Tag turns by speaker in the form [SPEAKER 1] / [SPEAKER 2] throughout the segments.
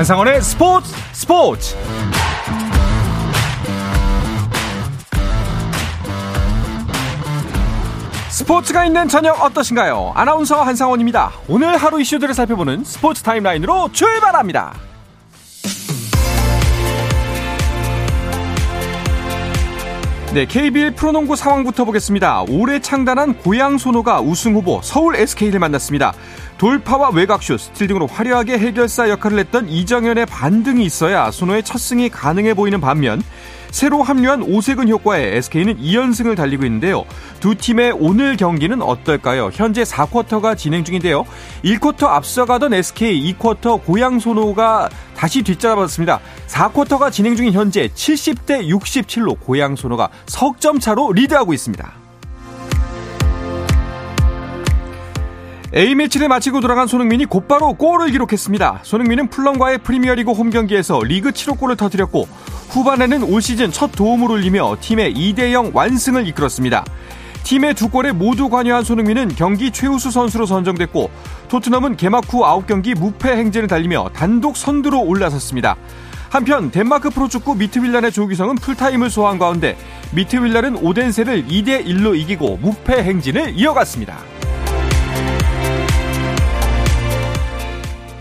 [SPEAKER 1] 한상원의 스포츠 스포츠 스포츠가 있는 저녁 어떠신가요? 아나운서 한상원입니다. 오늘 하루 이슈들을 살펴보는 스포츠 타임라인으로 출발합니다. 네, KBL 프로농구 상황부터 보겠습니다. 올해 창단한 고양 소노가 우승 후보 서울 SK를 만났습니다. 돌파와 외곽슛, 스틸 등으로 화려하게 해결사 역할을 했던 이정현의 반등이 있어야 소노의 첫 승이 가능해 보이는 반면 새로 합류한 오세근 효과에 SK는 2연승을 달리고 있는데요. 두 팀의 오늘 경기는 어떨까요? 현재 4쿼터가 진행 중인데요. 1쿼터 앞서가던 SK, 2쿼터 고양소노가 다시 뒤집었습니다. 4쿼터가 진행 중인 현재 70대 67로 고양소노가 석점 차로 리드하고 있습니다. A매치를 마치고 돌아간 손흥민이 곧바로 골을 기록했습니다. 손흥민은 풀럼과의 프리미어리그 홈경기에서 리그 7호 골을 터뜨렸고 후반에는 올 시즌 첫 도움을 올리며 팀의 2대0 완승을 이끌었습니다. 팀의 두 골에 모두 관여한 손흥민은 경기 최우수 선수로 선정됐고 토트넘은 개막 후 9경기 무패 행진을 달리며 단독 선두로 올라섰습니다. 한편 덴마크 프로축구 미트윌란의 조규성은 풀타임을 소화한 가운데 미트윌란은 오덴세를 2대1로 이기고 무패 행진을 이어갔습니다.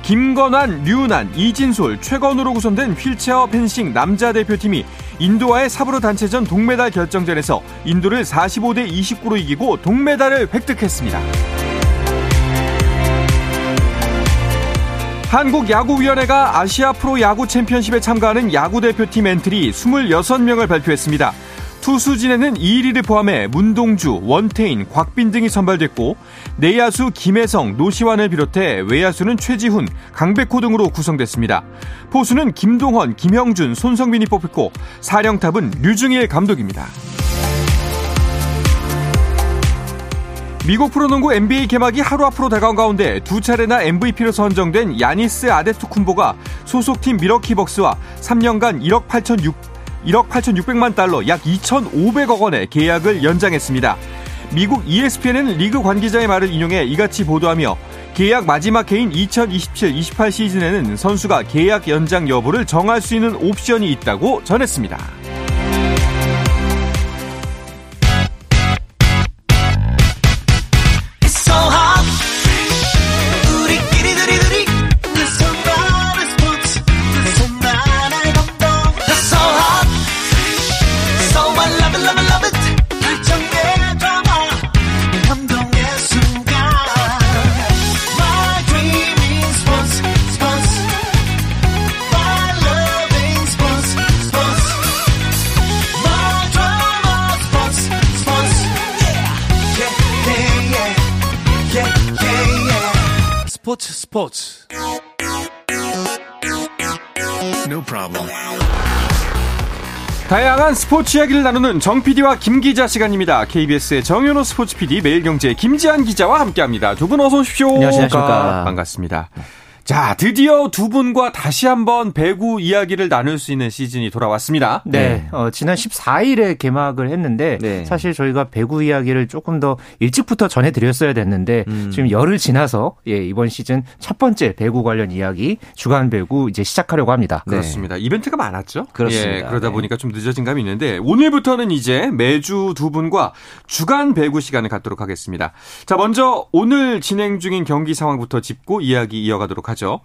[SPEAKER 1] 김건완, 류은환, 이진솔, 최건우로 구성된 휠체어 펜싱 남자 대표팀이 인도와의 사브로 단체전 동메달 결정전에서 인도를 45대 29로 이기고 동메달을 획득했습니다. 한국야구위원회가 아시아 프로 야구 챔피언십에 참가하는 야구 대표팀 엔트리 26명을 발표했습니다. 투수진에는 이의리를 포함해 문동주, 원태인, 곽빈 등이 선발됐고 내야수 김혜성, 노시환을 비롯해 외야수는 최지훈, 강백호 등으로 구성됐습니다. 포수는 김동헌, 김형준, 손성빈이 뽑혔고 사령탑은 류중일 감독입니다. 미국 프로농구 NBA 개막이 하루 앞으로 다가온 가운데 두 차례나 MVP로 선정된 야니스 아데투쿤보가 소속팀 미러키 벅스와 3년간 1억 8천 6 1억 8,600만 달러 약 2,500억 원의 계약을 연장했습니다. 미국 ESPN은 리그 관계자의 말을 인용해 이같이 보도하며 계약 마지막 해인 2027-28 시즌에는 선수가 계약 연장 여부를 정할 수 있는 옵션이 있다고 전했습니다. 다양한 스포츠 이야기를 나누는 정 PD와 김 기자 시간입니다. KBS의 정현호 스포츠 PD, 매일경제 김지한 기자와 함께합니다. 두 분 어서 오십시오.
[SPEAKER 2] 안녕하십니까.
[SPEAKER 1] 반갑습니다. 자, 드디어 두 분과 다시 한번 배구 이야기를 나눌 수 있는 시즌이 돌아왔습니다.
[SPEAKER 2] 네. 네. 어, 지난 14일에 개막을 했는데 네. 사실 저희가 배구 이야기를 조금 더 일찍부터 전해드렸어야 됐는데 음. 지금 열흘 지나서 예, 이번 시즌 첫 번째 배구 관련 이야기 주간 배구 이제 시작하려고 합니다.
[SPEAKER 1] 네. 그렇습니다. 이벤트가 많았죠.
[SPEAKER 2] 그렇습니다.
[SPEAKER 1] 예, 그러다 네. 보니까 좀 늦어진 감이 있는데 오늘부터는 이제 매주 두 분과 주간 배구 시간을 갖도록 하겠습니다. 자, 먼저 오늘 진행 중인 경기 상황부터 짚고 이야기 이어가도록 하죠. 하죠.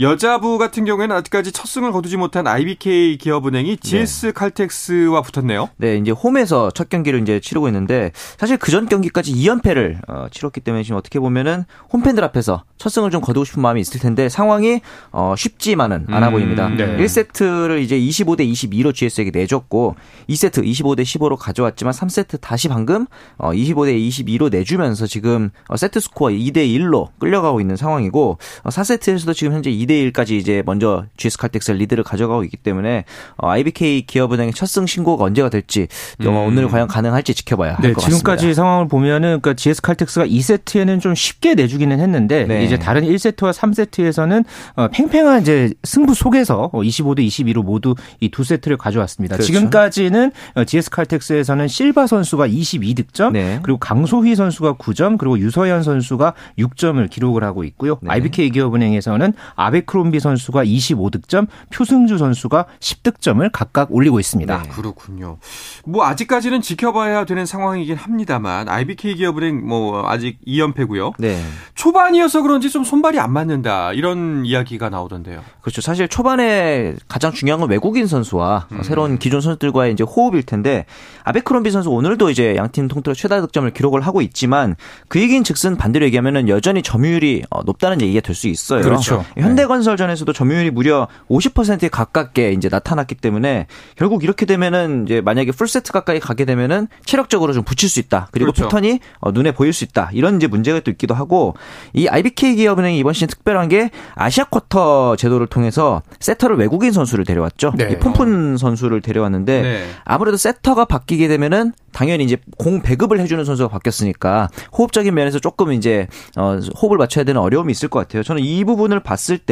[SPEAKER 1] 여자부 같은 경우에는 아직까지 첫 승을 거두지 못한 IBK 기업은행이 GS 네. 칼텍스와 붙었네요.
[SPEAKER 3] 네, 이제 홈에서 첫 경기를 이제 치르고 있는데 사실 그전 경기까지 2연패를 어, 치렀기 때문에 지금 어떻게 보면은 홈팬들 앞에서 첫 승을 좀 거두고 싶은 마음이 있을 텐데 상황이 어, 쉽지만은 않아 음, 보입니다. 네. 1세트를 이제 25대 22로 GS에게 내줬고 2세트 25대 15로 가져왔지만 3세트 다시 방금 어, 25대 22로 내주면서 지금 어, 세트 스코어 2대 1로 끌려가고 있는 상황이고 어, 4세트에서도 지금 현재 2대 1까지 이제 먼저 GS 칼텍스 리드를 가져가고 있기 때문에 어, IBK 기업은행의 첫 승 신고가 언제가 될지 음. 오늘 과연 가능할지 지켜봐야 할것 네, 같습니다.
[SPEAKER 2] 지금까지 상황을 보면은 그러니까 GS 칼텍스가 2세트에는 좀 쉽게 내주기는 했는데 네. 이제 다른 1세트와 3세트에서는 어, 팽팽한 이제 승부 속에서 25대 어, 22로 모두 이 두 세트를 가져왔습니다. 그렇죠. 지금까지는 GS 어, 칼텍스에서는 실바 선수가 22득점, 네. 그리고 강소희 선수가 9점, 그리고 유서연 선수가 6점을 기록을 하고 있고요. 네. IBK 기업은행 라인에서는 아 베크롬비 선수가 25득점, 표승주 선수가 10득점을 각각 올리고 있습니다.
[SPEAKER 1] 네. 그렇군요. 뭐 아직까지는 지켜봐야 되는 상황이긴 합니다만 IBK 기업은행 뭐 아직 2연패고요. 네. 초반이어서 그런지 좀 손발이 안 맞는다 이런 이야기가 나오던데요.
[SPEAKER 3] 그렇죠. 사실 초반에 가장 중요한 건 외국인 선수와 음. 새로운 기존 선수들과의 이제 호흡일 텐데 아베크롬비 선수 오늘도 이제 양팀 통틀어 최다 득점을 기록을 하고 있지만 그 얘기인 즉슨 반대로 얘기하면은 여전히 점유율이 어, 높다는 얘기가 될 수 있어요.
[SPEAKER 2] 그렇죠.
[SPEAKER 3] 현대 건설전에서도 점유율이 무려 50%에 가깝게 이제 나타났기 때문에 결국 이렇게 되면은 이제 만약에 풀 세트 가까이 가게 되면은 체력적으로 좀 붙일 수 있다. 그리고 그렇죠. 패턴이 어, 눈에 보일 수 있다. 이런 이제 문제가 또 있기도 하고 이 IBK 기업은행이 이번 시즌 특별한 게 아시아 쿼터 제도를 통해서 세터를 외국인 선수를 데려왔죠. 네. 폼푼 선수를 데려왔는데 네. 아무래도 세터가 바뀌게 되면은 당연히 이제 공 배급을 해주는 선수가 바뀌었으니까 호흡적인 면에서 조금 이제 어, 호흡을 맞춰야 되는 어려움이 있을 것 같아요. 저는 이 부분을 봤을 때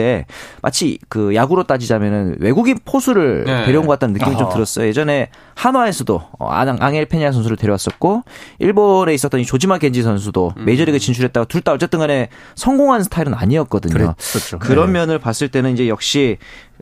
[SPEAKER 3] 마치 그 야구로 따지자면은 외국인 포수를 네. 데려온 것 같다는 느낌이 좀 들었어요. 예전에 한화에서도 어, 앙엘 페냐 선수를 데려왔었고 일본에 있었던 이 조지마 겐지 선수도 음. 메이저리그 진출했다가 둘 다 어쨌든 간에 성공한 스타일은 아니었거든요. 그랬었죠. 그런 네. 면을 봤을 때는 이제 역시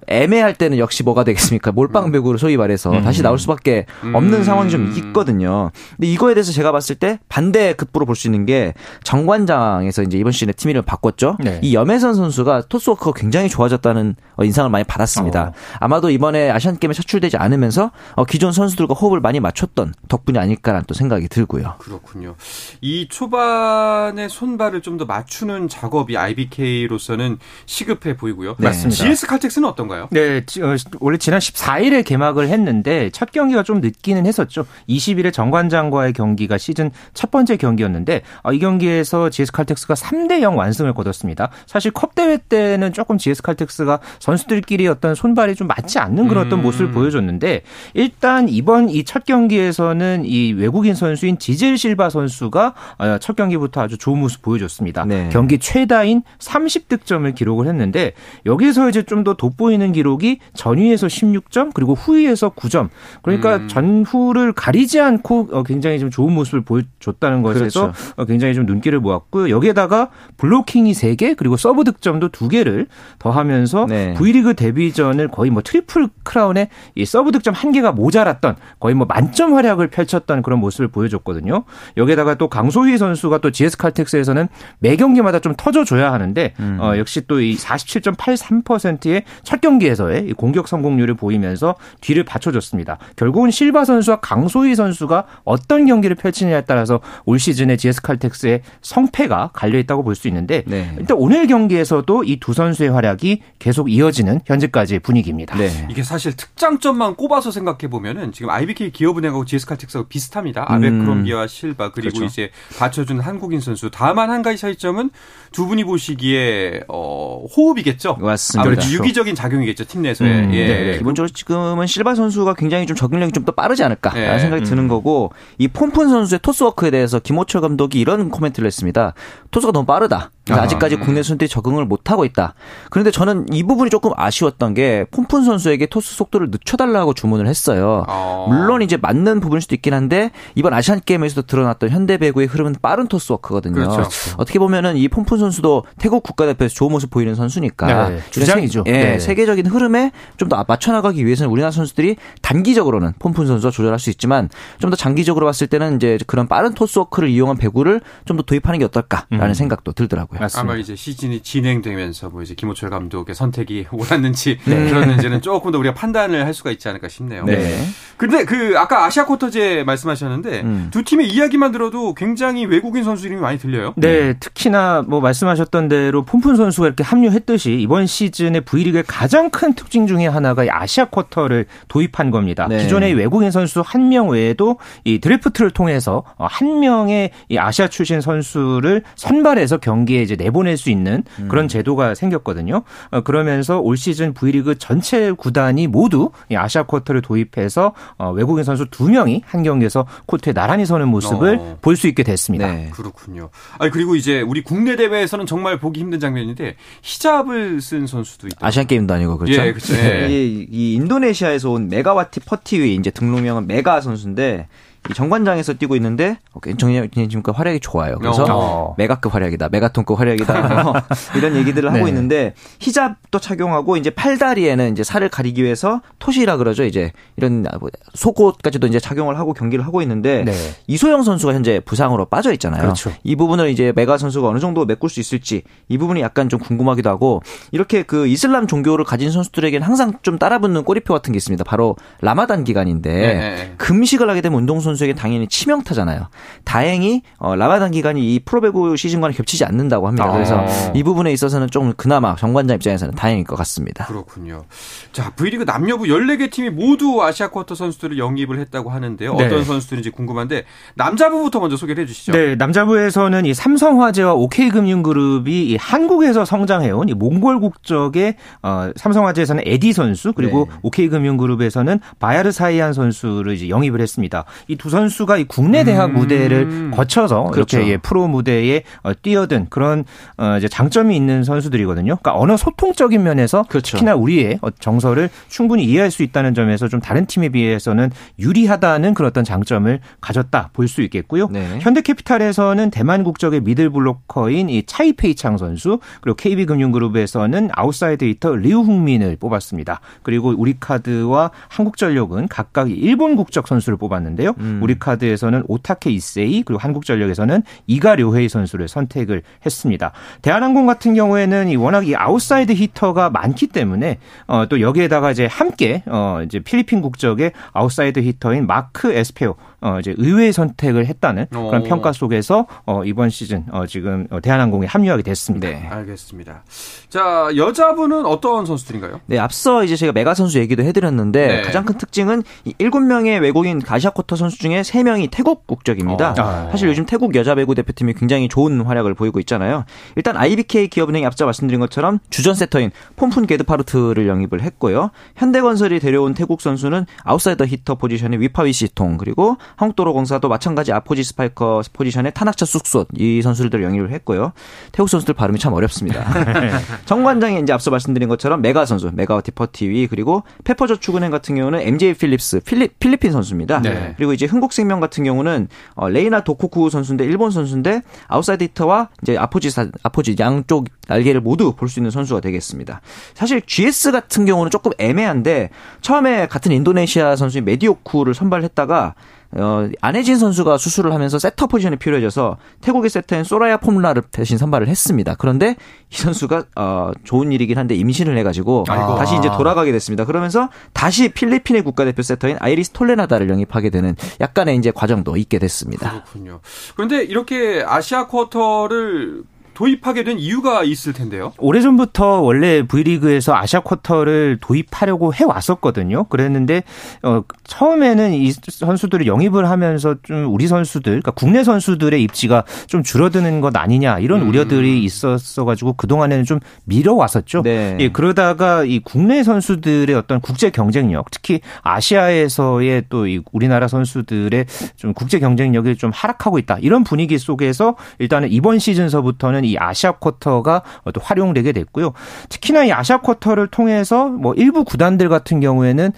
[SPEAKER 3] 애매할 때는 역시 뭐가 되겠습니까? 몰빵 배구를 소위 말해서 음. 다시 나올 수밖에 없는 음. 상황이 좀 있거든요. 근데 이거에 대해서 제가 봤을 때 반대 급부로 볼 수 있는 게 정관장에서 이제 이번 시즌에 팀 이름을 바꿨죠. 네. 이 염혜선 선수가 토스워크가 굉장히 좋아졌다는 어, 인상을 많이 받았습니다. 어. 아마도 이번에 아시안 게임에 차출되지 않으면서 어, 기존 선수들과 호흡을 많이 맞췄던 덕분이 아닐까라는 또 생각이 들고요.
[SPEAKER 1] 그렇군요. 이 초반에 손발을 좀 더 맞추는 작업이 IBK로서는 시급해 보이고요. 네. 맞습니다. GS 칼텍스는 어떤 어떤가요?
[SPEAKER 2] 네, 어, 원래 지난 14일에 개막을 했는데 첫 경기가 좀 늦기는 했었죠. 20일에 정관장과의 경기가 시즌 첫 번째 경기였는데 어, 이 경기에서 GS 칼텍스가 3대 0 완승을 거뒀습니다. 사실 컵 대회 때는 조금 GS 칼텍스가 선수들끼리 어떤 손발이 좀 맞지 않는 그런 어떤 음. 모습을 보여줬는데 일단 이번 이 첫 경기에서는 이 외국인 선수인 지젤 실바 선수가 어, 첫 경기부터 아주 좋은 모습 보여줬습니다. 네. 경기 최다인 30득점을 기록을 했는데 여기서 이제 좀 더 돋보이는 보이는 기록이 전위에서 16점 그리고 후위에서 9점. 그러니까 음. 전후를 가리지 않고 어, 굉장히 좀 좋은 모습을 보여줬다는 것에서 그렇죠. 어, 굉장히 좀 눈길을 모았고요. 여기에다가 블로킹이 3개 그리고 서브 득점도 2개를 더하면서 네. V리그 데뷔전을 거의 뭐 트리플 크라운에 이 서브 득점 1개가 모자랐던 거의 뭐 만점 활약을 펼쳤던 그런 모습을 보여줬거든요. 여기에다가 또 강소휘 선수가 또 GS 칼텍스에서는 매 경기마다 좀 터져줘야 하는데 음. 어, 역시 또 이 47.83%의 첫 경기에서의 공격 성공률을 보이면서 뒤를 받쳐줬습니다. 결국은 실바 선수와 강소휘 선수가 어떤 경기를 펼치느냐에 따라서 올 시즌의 GS 칼텍스의 성패가 갈려 있다고 볼 수 있는데 네. 일단 오늘 경기에서도 이 두 선수의 활약이 계속 이어지는 현재까지의 분위기입니다. 네.
[SPEAKER 1] 이게 사실 특장점만 꼽아서 생각해 보면은 지금 IBK 기업은행하고 GS 칼텍스하고 비슷합니다. 아베크롬비와 음. 실바 그리고 그렇죠. 이제 받쳐준 한국인 선수. 다만 한 가지 차이점은 두 분이 보시기에 어, 호흡이겠죠.
[SPEAKER 3] 맞습니다.
[SPEAKER 1] 아무래도 그렇죠. 유기적인 작용이겠죠 팀 내에서의. 음, 예.
[SPEAKER 3] 네. 기본적으로 지금은 실바 선수가 굉장히 좀 적응력이 좀 더 빠르지 않을까라는 네. 생각이 음. 드는 거고 이 폼푼 선수의 토스워크에 대해서 김호철 감독이 이런 코멘트를 했습니다. 토스가 너무 빠르다. 아, 아직까지 음. 국내 선수들이 적응을 못하고 있다. 그런데 저는 이 부분이 조금 아쉬웠던 게 폼푼 선수에게 토스 속도를 늦춰달라고 주문을 했어요. 어. 물론 이제 맞는 부분일 수도 있긴 한데 이번 아시안 게임에서도 드러났던 현대 배구의 흐름은 빠른 토스 워크거든요. 그렇죠. 어떻게 보면은 이 폼푼 선수도 태국 국가대표에서 좋은 모습 보이는 선수니까
[SPEAKER 2] 네, 주장이죠.
[SPEAKER 3] 예, 네. 세계적인 흐름에 좀 더 맞춰나가기 위해서는 우리나라 선수들이 단기적으로는 폼푼 선수와 조절할 수 있지만 좀 더 장기적으로 봤을 때는 이제 그런 빠른 토스 워크를 이용한 배구를 좀 더 도입하는 게 어떨까라는 음. 생각도 들더라고요.
[SPEAKER 1] 맞습니다. 아마 이제 시즌이 진행되면서 뭐 이제 김호철 감독의 선택이 옳았는지 네. 그렇는지는 조금 더 우리가 판단을 할 수가 있지 않을까 싶네요. 네. 근데 그 아까 아시아 쿼터제 말씀하셨는데 음. 두 팀의 이야기만 들어도 굉장히 외국인 선수 이름이 많이 들려요.
[SPEAKER 2] 네, 특히나 뭐 말씀하셨던 대로 폼푼 선수가 이렇게 합류했듯이 이번 시즌의 V리그의 가장 큰 특징 중에 하나가 아시아 쿼터를 도입한 겁니다. 네. 기존의 외국인 선수 한 명 외에도 이 드래프트를 통해서 한 명의 이 아시아 출신 선수를 선발해서 경기에 이제 내보낼 수 있는 음. 그런 제도가 생겼거든요. 어, 그러면서 올 시즌 V리그 전체 구단이 모두 아시아 쿼터를 도입해서 어, 외국인 선수 두 명이 한 경기에서 코트에 나란히 서는 모습을 어. 볼수 있게 됐습니다. 네.
[SPEAKER 1] 그렇군요. 아니 그리고 이제 우리 국내 대회에서는 정말 보기 힘든 장면인데 히잡을 쓴 선수도 있다.
[SPEAKER 3] 아시안 게임도 아니고 그렇죠. 예, 그렇죠. 네. 이, 이 인도네시아에서 온 메가와티 퍼티위 이제 등록명은 메가 선수인데 정관장에서 뛰고 있는데 정현진과 활약이 좋아요. 그래서 어. 메가급 활약이다, 메가톤급 활약이다 뭐 이런 얘기들을 하고 네. 있는데 히잡도 착용하고 이제 팔다리에는 이제 살을 가리기 위해서 토시라 그러죠. 이제 이런 뭐 속옷까지도 이제 착용을 하고 경기를 하고 있는데 네. 이소영 선수가 현재 부상으로 빠져 있잖아요. 그렇죠. 이 부분을 이제 메가 선수가 어느 정도 메꿀 수 있을지 이 부분이 약간 좀 궁금하기도 하고 이렇게 그 이슬람 종교를 가진 선수들에게는 항상 좀 따라붙는 꼬리표 같은 게 있습니다. 바로 라마단 기간인데 네. 네. 금식을 하게 되면 운동 선수 에게 당연히 치명타잖아요. 다행히 어, 라마단 기간이 이 프로배구 시즌과는 겹치지 않는다고 합니다. 그래서 아. 이 부분에 있어서는 좀 그나마 정관장 입장에서는 다행일 것 같습니다.
[SPEAKER 1] 그렇군요. 자, V리그 남녀부 14개 팀이 모두 아시아 쿼터 선수들을 영입을 했다고 하는데요. 네. 어떤 선수들인지 궁금한데 남자부부터 먼저 소개를 해 주시죠.
[SPEAKER 2] 네, 남자부에서는 이 삼성화재와 OK금융그룹이 한국에서 성장해온 이 몽골 국적의 어, 삼성화재에서는 에디 선수 그리고 네. OK금융그룹에서는 바야르 사이안 선수를 이제 영입을 했습니다. 이두 선수가 이 국내 대학 음. 무대를 거쳐서 그렇죠. 이렇게 예, 프로 무대에 어, 뛰어든 그런 어, 이제 장점이 있는 선수들이거든요. 그러니까 언어 소통적인 면에서 그렇죠. 특히나 우리의 어, 정서를 충분히 이해할 수 있다는 점에서 좀 다른 팀에 비해서는 유리하다는 그런 어떤 장점을 가졌다 볼 수 있겠고요. 네. 현대캐피탈에서는 대만 국적의 미들 블로커인 이 차이페이창 선수 그리고 KB금융그룹에서는 아웃사이드 히터 리우흥민을 뽑았습니다. 그리고 우리카드와 한국전력은 각각 일본 국적 선수를 뽑았는데요. 음. 우리 카드에서는 오타케 이세이 그리고 한국전력에서는 이가 료헤이 선수를 선택을 했습니다. 대한항공 같은 경우에는 이 워낙 이 아웃사이드 히터가 많기 때문에 어, 또 여기에다가 이제 함께 어, 이제 필리핀 국적의 아웃사이드 히터인 마크 에스페오 어, 이제 의외의 선택을 했다는 그런 오. 평가 속에서 어, 이번 시즌 어, 지금 어, 대한항공에 합류하게 됐습니다. 네.
[SPEAKER 1] 알겠습니다. 자 여자분은 어떤 선수들인가요?
[SPEAKER 3] 네 앞서 이제 제가 메가 선수 얘기도 해드렸는데 네. 가장 큰 특징은 이 7명의 외국인 아시아쿼터 선수 중에 3명이 태국 국적입니다. 어. 사실 요즘 태국 여자 배구 대표팀이 굉장히 좋은 활약을 보이고 있잖아요. 일단 IBK 기업은행이 앞서 말씀드린 것처럼 주전 세터인 폼푼 게드파르트를 영입을 했고요. 현대건설이 데려온 태국 선수는 아웃사이더 히터 포지션의 위파위 시통 그리고 한국도로공사도 마찬가지 아포짓 스파이커 포지션의 타낙차 쑥솥 이 선수들을 영입을 했고요. 태국 선수들 발음이 참 어렵습니다. 정관장이 이제 앞서 말씀드린 것처럼 메가 선수, 메가와티 퍼티위 그리고 페퍼저축은행 같은 경우는 MJ 필립스 필리, 필리핀 선수입니다. 네. 그리고 이제 흥국생명 같은 경우는 어, 레이나 도코쿠 선수인데 일본 선수인데 아웃사이드 히터와 이제 아포짓 아포짓 양쪽 날개를 모두 볼 수 있는 선수가 되겠습니다. 사실 GS 같은 경우는 조금 애매한데 처음에 같은 인도네시아 선수인 메디 요쿠를 선발했다가 어, 안혜진 선수가 수술을 하면서 세터 포지션이 필요해져서 태국의 세터인 소라야 폼라를 대신 선발을 했습니다. 그런데 이 선수가 어, 좋은 일이긴 한데 임신을 해가지고 아이고. 다시 이제 돌아가게 됐습니다. 그러면서 다시 필리핀의 국가대표 세터인 아이리스 톨레나다를 영입하게 되는 약간의 이제 과정도 있게 됐습니다.
[SPEAKER 1] 그렇군요. 그런데 이렇게 아시아 쿼터를 도입하게 된 이유가 있을 텐데요.
[SPEAKER 2] 오래전부터 원래 V리그에서 아시아 쿼터를 도입하려고 해 왔었거든요. 그랬는데 어 처음에는 이 선수들을 영입을 하면서 좀 우리 선수들, 그러니까 국내 선수들의 입지가 좀 줄어드는 것 아니냐 이런 음. 우려들이 있었어 가지고 그 동안에는 좀 미뤄 왔었죠. 네. 예, 그러다가 이 국내 선수들의 어떤 국제 경쟁력, 특히 아시아에서의 또 이 우리나라 선수들의 좀 국제 경쟁력이 좀 하락하고 있다. 이런 분위기 속에서 일단은 이번 시즌서부터는 이 아시아 쿼터가 또 활용되게 됐고요. 특히나 이 아시아 쿼터를 통해서 뭐 일부 구단들 같은 경우에는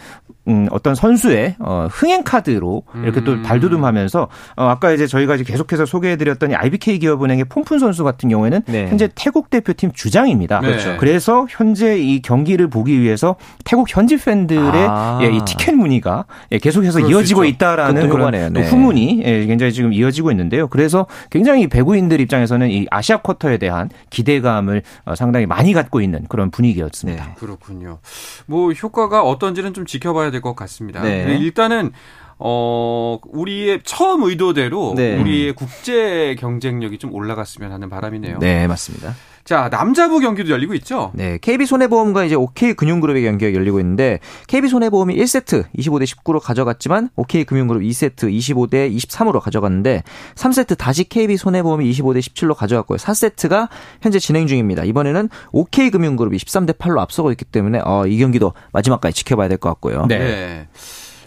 [SPEAKER 2] 음, 어떤 선수의 어, 흥행 카드로 이렇게 또 음. 발돋움하면서 어, 아까 이제 저희가 이제 계속해서 소개해드렸던 IBK 기업은행의 폼푼 선수 같은 경우에는 네. 현재 태국 대표팀 주장입니다. 네. 그렇죠. 그래서 현재 이 경기를 보기 위해서 태국 현지 팬들의 아. 예, 이 티켓 문의가 예, 계속해서 이어지고 있다라는 그런 네. 후문이 예, 굉장히 지금 이어지고 있는데요. 그래서 굉장히 배구인들 입장에서는 이 아시아 쿼터에 대한 기대감을 어, 상당히 많이 갖고 있는 그런 분위기였습니다. 네.
[SPEAKER 1] 그렇군요. 뭐 효과가 어떤지는 좀 지켜봐야 될될 것 같습니다. 네. 네. 일단은 어, 우리의 처음 의도대로 네. 우리의 국제 경쟁력이 좀 올라갔으면 하는 바람이네요.
[SPEAKER 3] 네, 맞습니다.
[SPEAKER 1] 자, 남자부 경기도 열리고 있죠?
[SPEAKER 3] 네, KB손해보험과 이제 OK금융그룹의 경기가 열리고 있는데, KB손해보험이 1세트 25대 19로 가져갔지만, OK금융그룹 2세트 25대 23으로 가져갔는데, 3세트 다시 KB손해보험이 25대 17로 가져갔고요. 4세트가 현재 진행 중입니다. 이번에는 OK금융그룹이 13대 8로 앞서고 있기 때문에, 어, 이 경기도 마지막까지 지켜봐야 될 것 같고요.
[SPEAKER 1] 네. 네.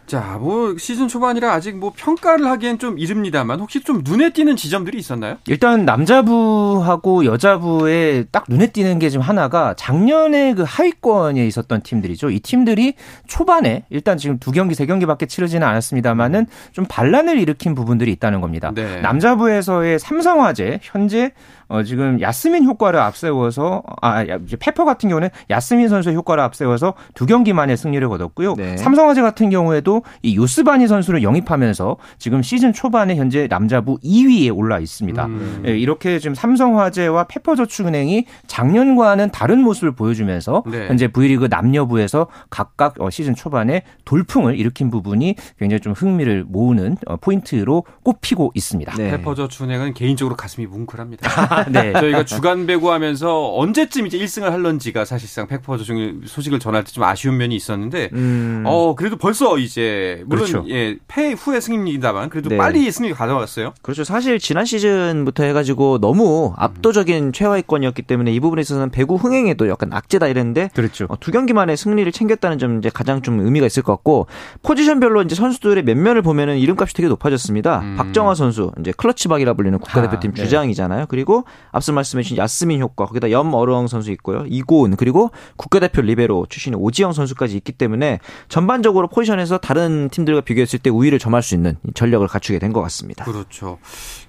[SPEAKER 1] 자, 뭐 시즌 초반이라 아직 뭐 평가를 하기엔 좀 이릅니다만 혹시 좀 눈에 띄는 지점들이 있었나요?
[SPEAKER 2] 일단 남자부하고 여자부에 딱 눈에 띄는 게좀 하나가 작년에 그 하위권에 있었던 팀들이죠. 이 팀들이 초반에 일단 지금 두 경기 세 경기밖에 치르지는 않았습니다만은 좀 반란을 일으킨 부분들이 있다는 겁니다. 네. 남자부에서의 삼성화재 현재 어, 지금 야스민 효과를 앞세워서 아 이제 페퍼 같은 경우는 야스민 선수의 효과를 앞세워서 두 경기 만에 승리를 거뒀고요. 네. 삼성화재 같은 경우에도 이 요스바니 선수를 영입하면서 지금 시즌 초반에 현재 남자부 2위에 올라 있습니다. 음. 예, 이렇게 지금 삼성화재와 페퍼저축은행이 작년과는 다른 모습을 보여주면서 네. 현재 V리그 남녀부에서 각각 어, 시즌 초반에 돌풍을 일으킨 부분이 굉장히 좀 흥미를 모으는 어, 포인트로 꼽히고 있습니다.
[SPEAKER 1] 네. 페퍼저축은행은 개인적으로 가슴이 뭉클합니다. 네. 저희가 주간 배구하면서 언제쯤 이제 1승을 할런지가 사실상 팩퍼저 중 소식을 전할 때 좀 아쉬운 면이 있었는데, 음. 어 그래도 벌써 이제 물론 그렇죠. 예, 패 후의 승리입니다만 그래도 네. 빨리 승리 가져왔어요.
[SPEAKER 3] 그렇죠. 사실 지난 시즌부터 해가지고 너무 압도적인 음. 최하위권이었기 때문에 이 부분에 있어서는 배구 흥행에도 약간 악재다 이랬는데, 그렇죠. 어, 두 경기 만에 승리를 챙겼다는 점 이제 가장 좀 의미가 있을 것 같고 포지션별로 이제 선수들의 면면을 보면은 이름값이 되게 높아졌습니다. 음. 박정화 선수 이제 클러치박이라 불리는 국가대표팀 아, 네. 주장이잖아요. 그리고 앞서 말씀해 주신 야스민 효과, 거기다 염어르엉 선수 있고요. 이고은, 그리고 국가대표 리베로 출신의 오지영 선수까지 있기 때문에 전반적으로 포지션에서 다른 팀들과 비교했을 때 우위를 점할 수 있는 전력을 갖추게 된 것 같습니다.
[SPEAKER 1] 그렇죠.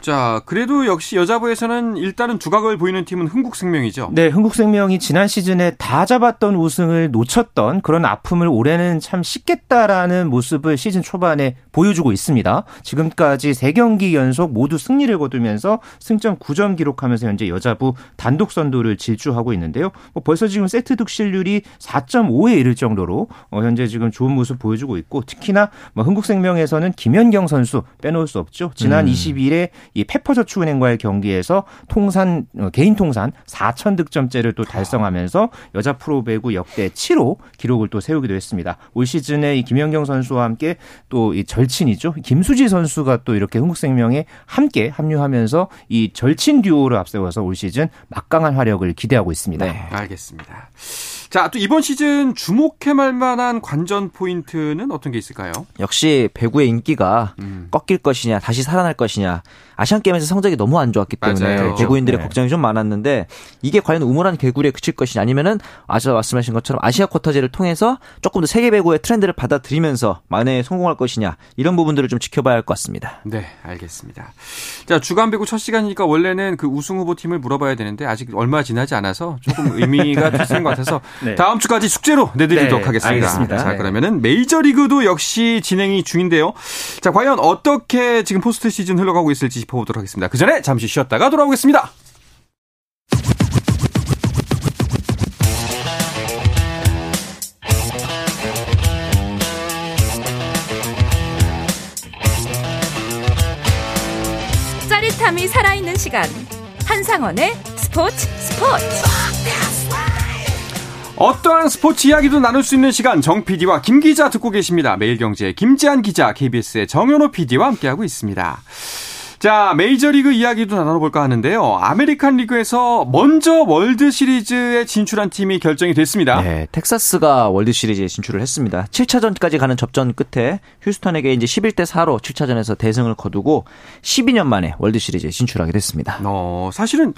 [SPEAKER 1] 자, 그래도 역시 여자부에서는 일단은 두각을 보이는 팀은 흥국생명이죠.
[SPEAKER 2] 네, 흥국생명이 지난 시즌에 다 잡았던 우승을 놓쳤던 그런 아픔을 올해는 참 쉽겠다라는 모습을 시즌 초반에 보여주고 있습니다. 지금까지 3경기 연속 모두 승리를 거두면서 승점 9점 기록 하면서 현재 여자부 단독 선두를 질주하고 있는데요. 뭐 벌써 지금 세트 득실률이 4.5에 이를 정도로 어, 현재 지금 좋은 모습 보여주고 있고 특히나 뭐 흥국생명에서는 김연경 선수 빼놓을 수 없죠. 지난 음. 22일에 이 페퍼저축은행과의 경기에서 통산 어, 개인 통산 4천 득점째를 또 달성하면서 여자 프로배구 역대 7호 기록을 또 세우기도 했습니다. 올 시즌에 이 김연경 선수와 함께 또 이 절친이죠. 김수지 선수가 또 이렇게 흥국생명에 함께 합류하면서 이 절친 듀오를 앞세워서 올 시즌 막강한 활약을 기대하고 있습니다. 네,
[SPEAKER 1] 알겠습니다. 자, 또 이번 시즌 주목해볼 만한 관전 포인트는 어떤 게 있을까요?
[SPEAKER 3] 역시 배구의 인기가 음. 꺾일 것이냐, 다시 살아날 것이냐. 아시안 게임에서 성적이 너무 안 좋았기 때문에 맞아요. 배구인들의 네. 걱정이 좀 많았는데 이게 과연 우물한 개구리에 그칠 것이냐 아니면은 아까 말씀하신 것처럼 아시아 쿼터제를 통해서 조금 더 세계 배구의 트렌드를 받아들이면서 만에 성공할 것이냐 이런 부분들을 좀 지켜봐야 할 것 같습니다.
[SPEAKER 1] 네, 알겠습니다. 자, 주간 배구 첫 시간이니까 원래는 그 우승 후보 팀을 물어봐야 되는데 아직 얼마 지나지 않아서 조금 의미가 있는 것 같아서 네. 다음 주까지 숙제로 내드리도록 네, 하겠습니다. 알겠습니다. 자, 네. 그러면은 메이저 리그도 역시 진행이 중인데요. 자, 과연 어떻게 지금 포스트 시즌 흘러가고 있을지 짚어보도록 하겠습니다. 그 전에 잠시 쉬었다가 돌아오겠습니다.
[SPEAKER 4] 짜릿함이 살아있는 시간. 한상원의 스포츠 스포츠.
[SPEAKER 1] 어떠한 스포츠 이야기도 나눌 수 있는 시간 정 PD와 김 기자 듣고 계십니다. 매일경제 김지한 기자, KBS의 정현호 PD와 함께하고 있습니다. 자, 메이저리그 이야기도 나눠볼까 하는데요. 아메리칸 리그에서 먼저 월드 시리즈에 진출한 팀이 결정이 됐습니다.
[SPEAKER 3] 네, 텍사스가 월드 시리즈에 진출을 했습니다. 7차전까지 가는 접전 끝에 휴스턴에게 이제 11대 4로 7차전에서 대승을 거두고 12년 만에 월드 시리즈에 진출하게 됐습니다.
[SPEAKER 1] 어, 사실은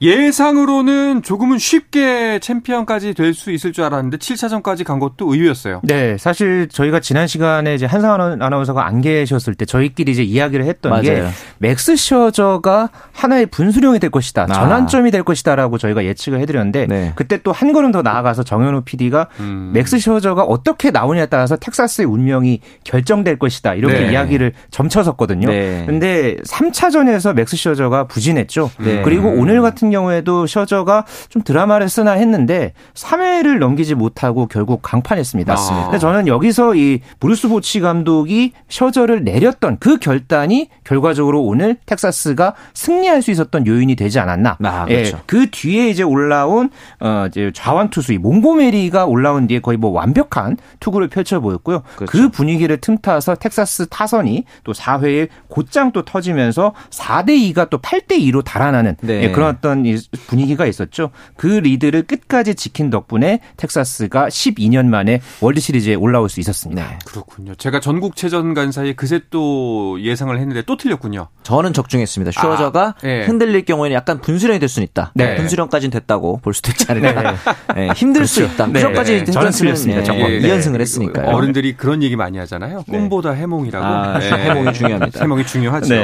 [SPEAKER 1] 예상으로는 조금은 쉽게 챔피언까지 될 수 있을 줄 알았는데 7차전까지 간 것도 의외였어요.
[SPEAKER 2] 네, 사실 저희가 지난 시간에 이제 한상원 아나운서가 안 계셨을 때 저희끼리 이제 이야기를 했던 맞아요. 게 맥스 셔저가 하나의 분수령이 될 것이다. 아. 전환점이 될 것이다라고 저희가 예측을 해드렸는데 네. 그때 또 한 걸음 더 나아가서 정현우 PD가 음. 맥스 셔저가 어떻게 나오냐에 따라서 텍사스의 운명이 결정될 것이다. 이렇게 네. 이야기를 점쳤었거든요. 네. 근데 3차전에서 맥스 셔저가 부진했죠. 네. 그리고 오늘 같은 같은 경우에도 셔저가 좀 드라마를 쓰나 했는데 3회를 넘기지 못하고 결국 강판했습니다. 맞습니다. 근데 저는 여기서 이 브루스 보치 감독이 셔저를 내렸던 그 결단이 결과적으로 오늘 텍사스가 승리할 수 있었던 요인이 되지 않았나. 아, 그렇죠. 예, 그 뒤에 이제 올라온 어 이제 좌완 투수 이 몽고메리가 올라온 뒤에 거의 뭐 완벽한 투구를 펼쳐 보였고요. 그렇죠. 그 분위기를 틈타서 텍사스 타선이 또 4회에 곧장 또 터지면서 4대 2가 또 8대 2로 달아나는 네. 예, 그런 어떤 그런 분위기가 있었죠. 그 리드를 끝까지 지킨 덕분에 텍사스가 12년 만에 월드 시리즈에 올라올 수 있었습니다. 네.
[SPEAKER 1] 그렇군요. 제가 전국 체전 간 사이에 그새 또 예상을 했는데 또 틀렸군요.
[SPEAKER 3] 저는 적중했습니다. 슈어저가 아, 네. 흔들릴 경우에는 약간 분수령이 될 수는 있다. 네. 분수령까지는 됐다고 볼 수도 있지 않을까. 네. 네. 힘들 그렇죠. 수 있다. 네. 그전까지
[SPEAKER 2] 저는 틀렸습니다. 정말.
[SPEAKER 3] 예, 2연승을 했으니까요.
[SPEAKER 1] 어른들이 그런 얘기 많이 하잖아요. 꿈보다 해몽이라고. 아,
[SPEAKER 3] 해몽이 중요합니다.
[SPEAKER 1] 해몽이 중요하죠.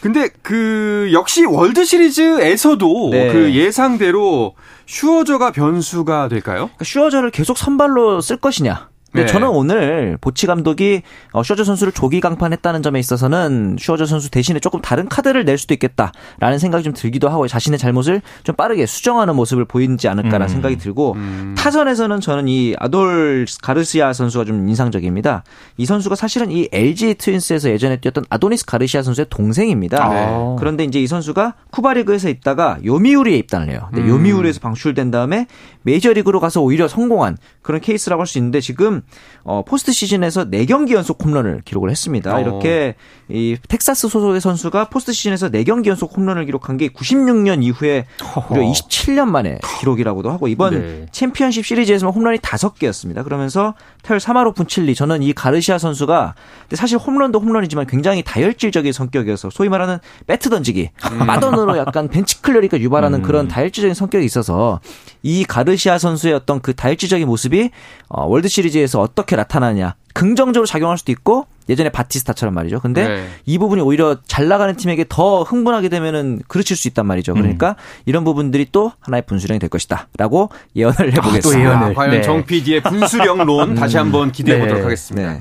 [SPEAKER 1] 근데 그 역시 월드 시리즈에서도 네. 그 예상대로 슈어저가 변수가 될까요?
[SPEAKER 3] 그러니까 슈어저를 계속 선발로 쓸 것이냐? 근데 네. 저는 오늘 보치 감독이 어, 슈어저 선수를 조기 강판했다는 점에 있어서는 슈어저 선수 대신에 조금 다른 카드를 낼 수도 있겠다라는 생각이 좀 들기도 하고 자신의 잘못을 좀 빠르게 수정하는 모습을 보이지 않을까라는 음. 생각이 들고 음. 타선에서는 저는 이 아돌 가르시아 선수가 좀 인상적입니다. 이 선수가 사실은 이 LG 트윈스에서 예전에 뛰었던 아도니스 가르시아 선수의 동생입니다. 아. 그런데 이제 이 선수가 쿠바리그에서 있다가 요미우리에 입단을 해요. 근데 음. 요미우리에서 방출된 다음에 메이저리그로 가서 오히려 성공한 그런 케이스라고 할 수 있는데 지금 어, 포스트 시즌에서 4경기 연속 홈런을 기록을 했습니다. 어. 이렇게 이 텍사스 소속의 선수가 포스트 시즌에서 4경기 연속 홈런을 기록한 게 96년 이후에 무려 27년 만에 기록이라고도 하고 이번 네. 챔피언십 시리즈에서는 홈런이 5개였습니다. 그러면서 타율 3할 5푼 7리 저는 이 가르시아 선수가 사실 홈런도 홈런이지만 굉장히 다혈질적인 성격이어서 소위 말하는 배트 던지기 음. 마던으로 약간 벤치 클리어링을 유발하는 음. 그런 다혈질적인 성격이 있어서 이 가르 시아 선수의 어떤 그 다혈질적인 모습이 어, 월드 시리즈에서 어떻게 나타나냐 긍정적으로 작용할 수도 있고 예전에 바티스타처럼 말이죠. 근데 네. 이 부분이 오히려 잘 나가는 팀에게 더 흥분하게 되면은 그르칠 수 있단 말이죠. 그러니까 음. 이런 부분들이 또 하나의 분수령이 될 것이다라고 예언을 해보겠습니다. 아, 또
[SPEAKER 1] 예언을. 아, 과연 네. 정 PD의 분수령론 다시 한번 기대해 보도록 네. 하겠습니다.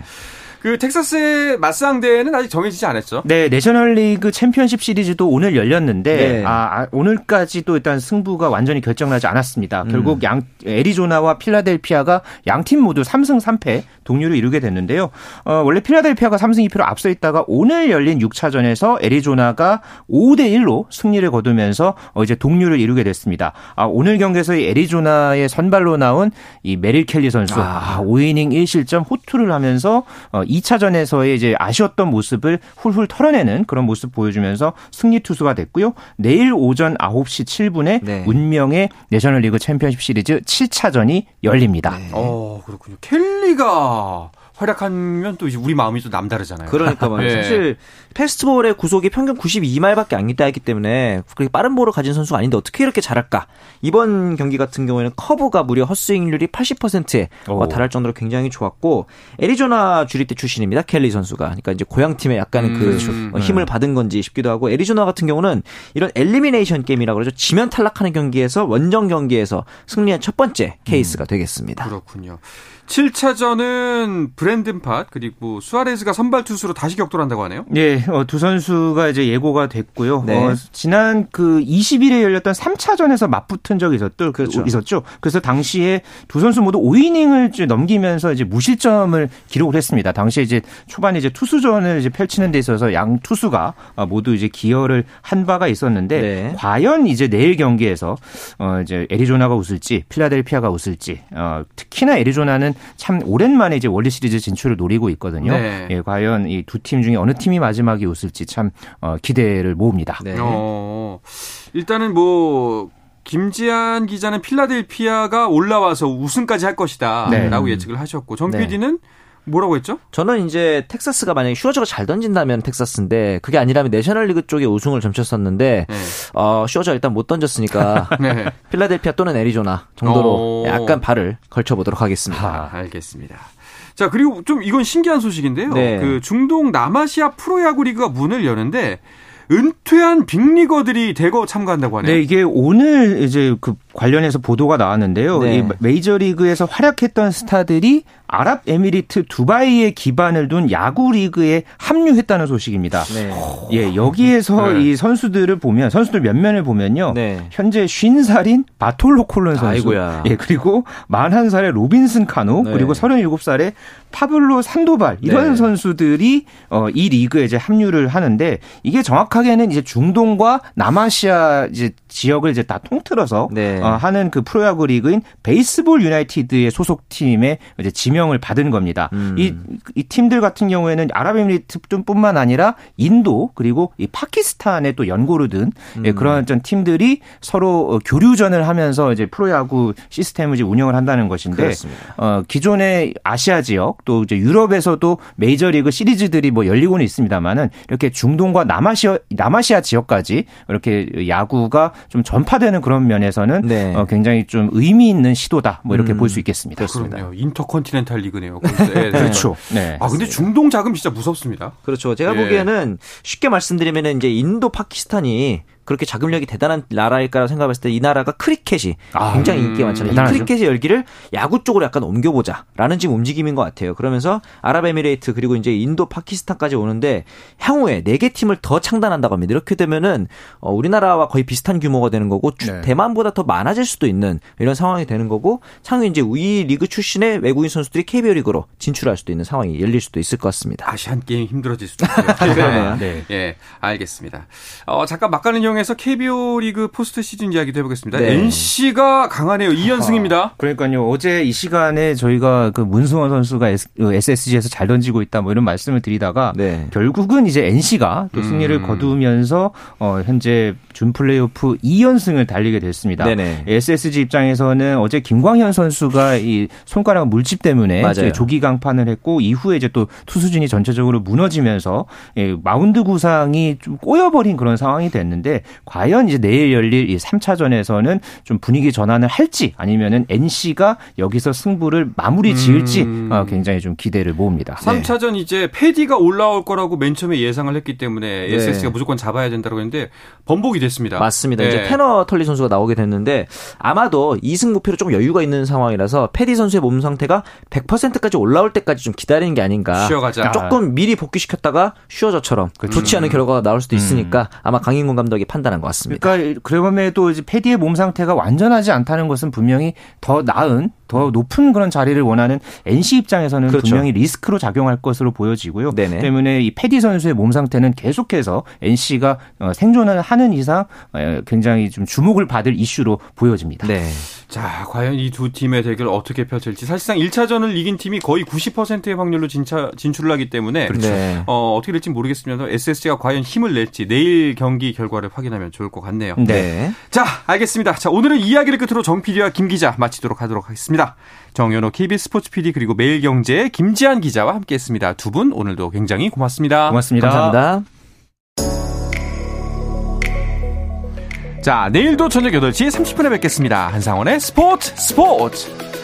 [SPEAKER 1] 네. 그 텍사스의 맞상대는 아직 정해지지 않았죠?
[SPEAKER 2] 네, 내셔널리그 챔피언십 시리즈도 오늘 열렸는데 네. 아, 아, 오늘까지도 일단 승부가 완전히 결정나지 않았습니다. 음. 결국 양 애리조나와 필라델피아가 양 팀 모두 3승 3패 동률을 이루게 됐는데요. 어, 원래 필라델피아가 3승 2패로 앞서 있다가 오늘 열린 6차전에서 애리조나가 5대 1로 승리를 거두면서 어, 이제 동률을 이루게 됐습니다. 아, 오늘 경기에서 이 애리조나의 선발로 나온 이 메릴 켈리 선수 아. 5이닝 아, 1실점 호투를 하면서 어, 2차전에서의 이제 아쉬웠던 모습을 훌훌 털어내는 그런 모습 보여주면서 승리 투수가 됐고요. 내일 오전 9시 7분에 네. 운명의 내셔널리그 챔피언십 시리즈 7차전이 열립니다. 네.
[SPEAKER 1] 어, 그렇군요. 켈리가 활약하면 또 이제 우리 마음이 또 남다르잖아요.
[SPEAKER 3] 그러니까 말이죠. 네. 사실 페스트볼의 구속이 평균 92마일밖에 안 있다 했기 때문에 그렇게 빠른 볼을 가진 선수가 아닌데 어떻게 이렇게 잘할까? 이번 경기 같은 경우에는 커브가 무려 헛스윙률이 80%에 오. 달할 정도로 굉장히 좋았고 애리조나 주립대 출신입니다. 켈리 선수가. 그러니까 이제 고향 팀에 약간 그 음, 그 힘을 받은 건지 싶기도 하고 애리조나 같은 경우는 이런 elimination 게임이라고 그러죠. 지면 탈락하는 경기에서 원정 경기에서 승리한 첫 번째 케이스가 음. 되겠습니다.
[SPEAKER 1] 그렇군요. 7차전은 브랜든 팟 그리고 수아레즈가 선발 투수로 다시 격돌한다고 하네요.
[SPEAKER 2] 네, 어, 두 선수가 이제 예고가 됐고요. 네. 어, 지난 그 20일에 열렸던 3차전에서 맞붙은 적이 있었죠. 그렇죠. 있었죠. 그래서 당시에 두 선수 모두 5이닝을 넘기면서 이제 무실점을 기록을 했습니다. 당시에 이제 초반에 이제 투수전을 이제 펼치는 데 있어서 양 투수가 모두 이제 기여를 한 바가 있었는데 네. 과연 이제 내일 경기에서 어 이제 애리조나가 웃을지 필라델피아가 웃을지 어 특히나 애리조나는 참 오랜만에 이제 월드 시리즈 진출을 노리고 있거든요. 네. 예, 과연 이 두 팀 중에 어느 팀이 마지막에 웃을지 참 어, 기대를 모읍니다. 네. 어,
[SPEAKER 1] 일단은 뭐 김지한 기자는 필라델피아가 올라와서 우승까지 할 것이다라고 네. 예측을 하셨고 정 PD는 뭐라고 했죠?
[SPEAKER 3] 저는 이제 텍사스가 만약에 슈어저가 잘 던진다면 텍사스인데 그게 아니라면 내셔널리그 쪽에 우승을 점쳤었는데 네. 어, 슈어저 일단 못 던졌으니까 네. 필라델피아 또는 애리조나 정도로 오. 어. 약간 발을 걸쳐보도록 하겠습니다.
[SPEAKER 1] 아, 알겠습니다. 자 그리고 좀 이건 신기한 소식인데요. 네. 그 중동 남아시아 프로야구 리그가 문을 여는데 은퇴한 빅리거들이 대거 참가한다고 하네요.
[SPEAKER 2] 네, 이게 오늘 이제 그 관련해서 보도가 나왔는데요. 네. 이 메이저리그에서 활약했던 스타들이 아랍에미리트 두바이에 기반을 둔 야구 리그에 합류했다는 소식입니다. 네. 예, 여기에서 네. 이 선수들을 보면 선수들 면면을 보면요. 네. 현재 50살인 바톨로 콜론 선수. 아이고야. 예, 그리고 41살의 로빈슨 카노, 네. 그리고 37살의 파블로 산도발 이런 네. 선수들이 어, 이 리그에 이제 합류를 하는데 이게 정확하게는 이제 중동과 남아시아 이제 지역을 이제 다 통틀어서 네. 어, 하는 그 프로야구 리그인 베이스볼 유나이티드의 소속 팀에 이제 지명을 받은 겁니다. 음. 이, 이 팀들 같은 경우에는 아랍에미리트뿐만 아니라 인도 그리고 이 파키스탄에 또 연고를 든 음. 예, 그런 전 팀들이 서로 어, 교류전을 하면서 이제 프로야구 시스템을 이제 운영을 한다는 것인데 그렇습니다. 어, 기존의 아시아 지역 또 이제 유럽에서도 메이저리그 시리즈들이 뭐 열리고는 있습니다만은 이렇게 중동과 남아시아 남아시아 지역까지 이렇게 야구가 좀 전파되는 그런 면에서는 네. 어, 굉장히 좀 의미 있는 시도다 뭐 이렇게 음. 볼 수 있겠습니다.
[SPEAKER 1] 그렇습니다. 그렇군요. intercontinental 리그네요.
[SPEAKER 2] 네, 그렇죠.
[SPEAKER 1] 네. 아 근데 중동 자금 진짜 무섭습니다.
[SPEAKER 3] 그렇죠. 제가 예. 보기에는 쉽게 말씀드리면 이제 인도 파키스탄이 그렇게 자금력이 대단한 나라일까라고 생각했을 때 이 나라가 크리켓이 아, 굉장히 음, 인기가 많잖아요. 이 크리켓의 열기를 야구 쪽으로 약간 옮겨보자라는 지금 움직임인 것 같아요. 그러면서 아랍에미레이트 그리고 이제 인도 파키스탄까지 오는데 향후에 네 개 팀을 더 창단한다고 합니다. 이렇게 되면은 어, 우리나라와 거의 비슷한 규모가 되는 거고 네. 대만보다 더 많아질 수도 있는 이런 상황이 되는 거고 향후 이제 이 리그 출신의 외국인 선수들이 KBO 리그로 진출할 수도 있는 상황이 열릴 수도 있을 것 같습니다.
[SPEAKER 1] 아시안 게임 힘들어질 수도 있고요. 네. 네. 예, 알겠습니다. 어, 잠깐 막간을 이용해서 KBO 리그 포스트 시즌 이야기도 해보겠습니다. 네. NC가 강하네요. 2연승입니다. 아,
[SPEAKER 2] 그러니까요. 어제 이 시간에 저희가 그 문승원 선수가 SSG에서 그잘 던지고 있다 뭐 이런 말씀을 드리다가 네. 결국은 이제 NC가 또 승리를 음. 거두면서 어, 현재 준 플레이오프 2연승을 달리게 됐습니다. 네네. SSG 입장에서는 어제 김광현 선수가 이 손가락 물집 때문에 조기 강판을 했고 이후에 이제 또 투수진이 전체적으로 무너지면서 예, 마운드 구상이 좀 꼬여버린 그런 상황이 됐는데 과연 이제 내일 열릴 이 3차전에서는 좀 분위기 전환을 할지 아니면은 NC가 여기서 승부를 마무리 지을지 음. 어, 굉장히 좀 기대를 모읍니다.
[SPEAKER 1] 3차전 네. 이제 패디가 올라올 거라고 맨 처음에 예상을 했기 때문에 네. SS가 무조건 잡아야 된다고 했는데 번복이 됐습니다.
[SPEAKER 3] 맞습니다. 네. 이제 테너 털리 선수가 나오게 됐는데 아마도 2승 목표로 좀 여유가 있는 상황이라서 패디 선수의 몸 상태가 100%까지 올라올 때까지 좀 기다리는 게 아닌가.
[SPEAKER 1] 쉬어가자.
[SPEAKER 3] 조금 미리 복귀시켰다가 쉬어져처럼 그렇죠. 좋지 않은 결과가 나올 수도 음. 있으니까 아마 강인권 감독이 판 단한 것 같습니다.
[SPEAKER 2] 그러니까 그럼에도 이제 패디의 몸 상태가 완전하지 않다는 것은 분명히 더 나은 더 높은 그런 자리를 원하는 NC 입장에서는 그렇죠. 분명히 리스크로 작용할 것으로 보여지고요. 네네. 때문에 이 패디 선수의 몸 상태는 계속해서 NC가 어, 생존을 하는 이상 어, 굉장히 좀 주목을 받을 이슈로 보여집니다. 네.
[SPEAKER 1] 자, 과연 이 두 팀의 대결 어떻게 펼칠지 사실상 1차전을 이긴 팀이 거의 90%의 확률로 진차, 진출을 하기 때문에 그렇죠. 네. 어, 어떻게 될지 모르겠습니다. SSG가 과연 힘을 낼지 내일 경기 결과를 확인하면 좋을 것 같네요. 네. 자, 알겠습니다. 자, 오늘은 이야기를 끝으로 정 PD와 김 기자 마치도록 하도록 하겠 습니다. 정현호 KBS 스포츠 PD 그리고 매일경제 김지한 기자와 함께했습니다. 두 분 오늘도 굉장히 고맙습니다.
[SPEAKER 2] 고맙습니다.
[SPEAKER 3] 감사합니다.
[SPEAKER 1] 자, 내일도 저녁 8시 30분에 뵙겠습니다. 한상원의 스포츠 스포츠!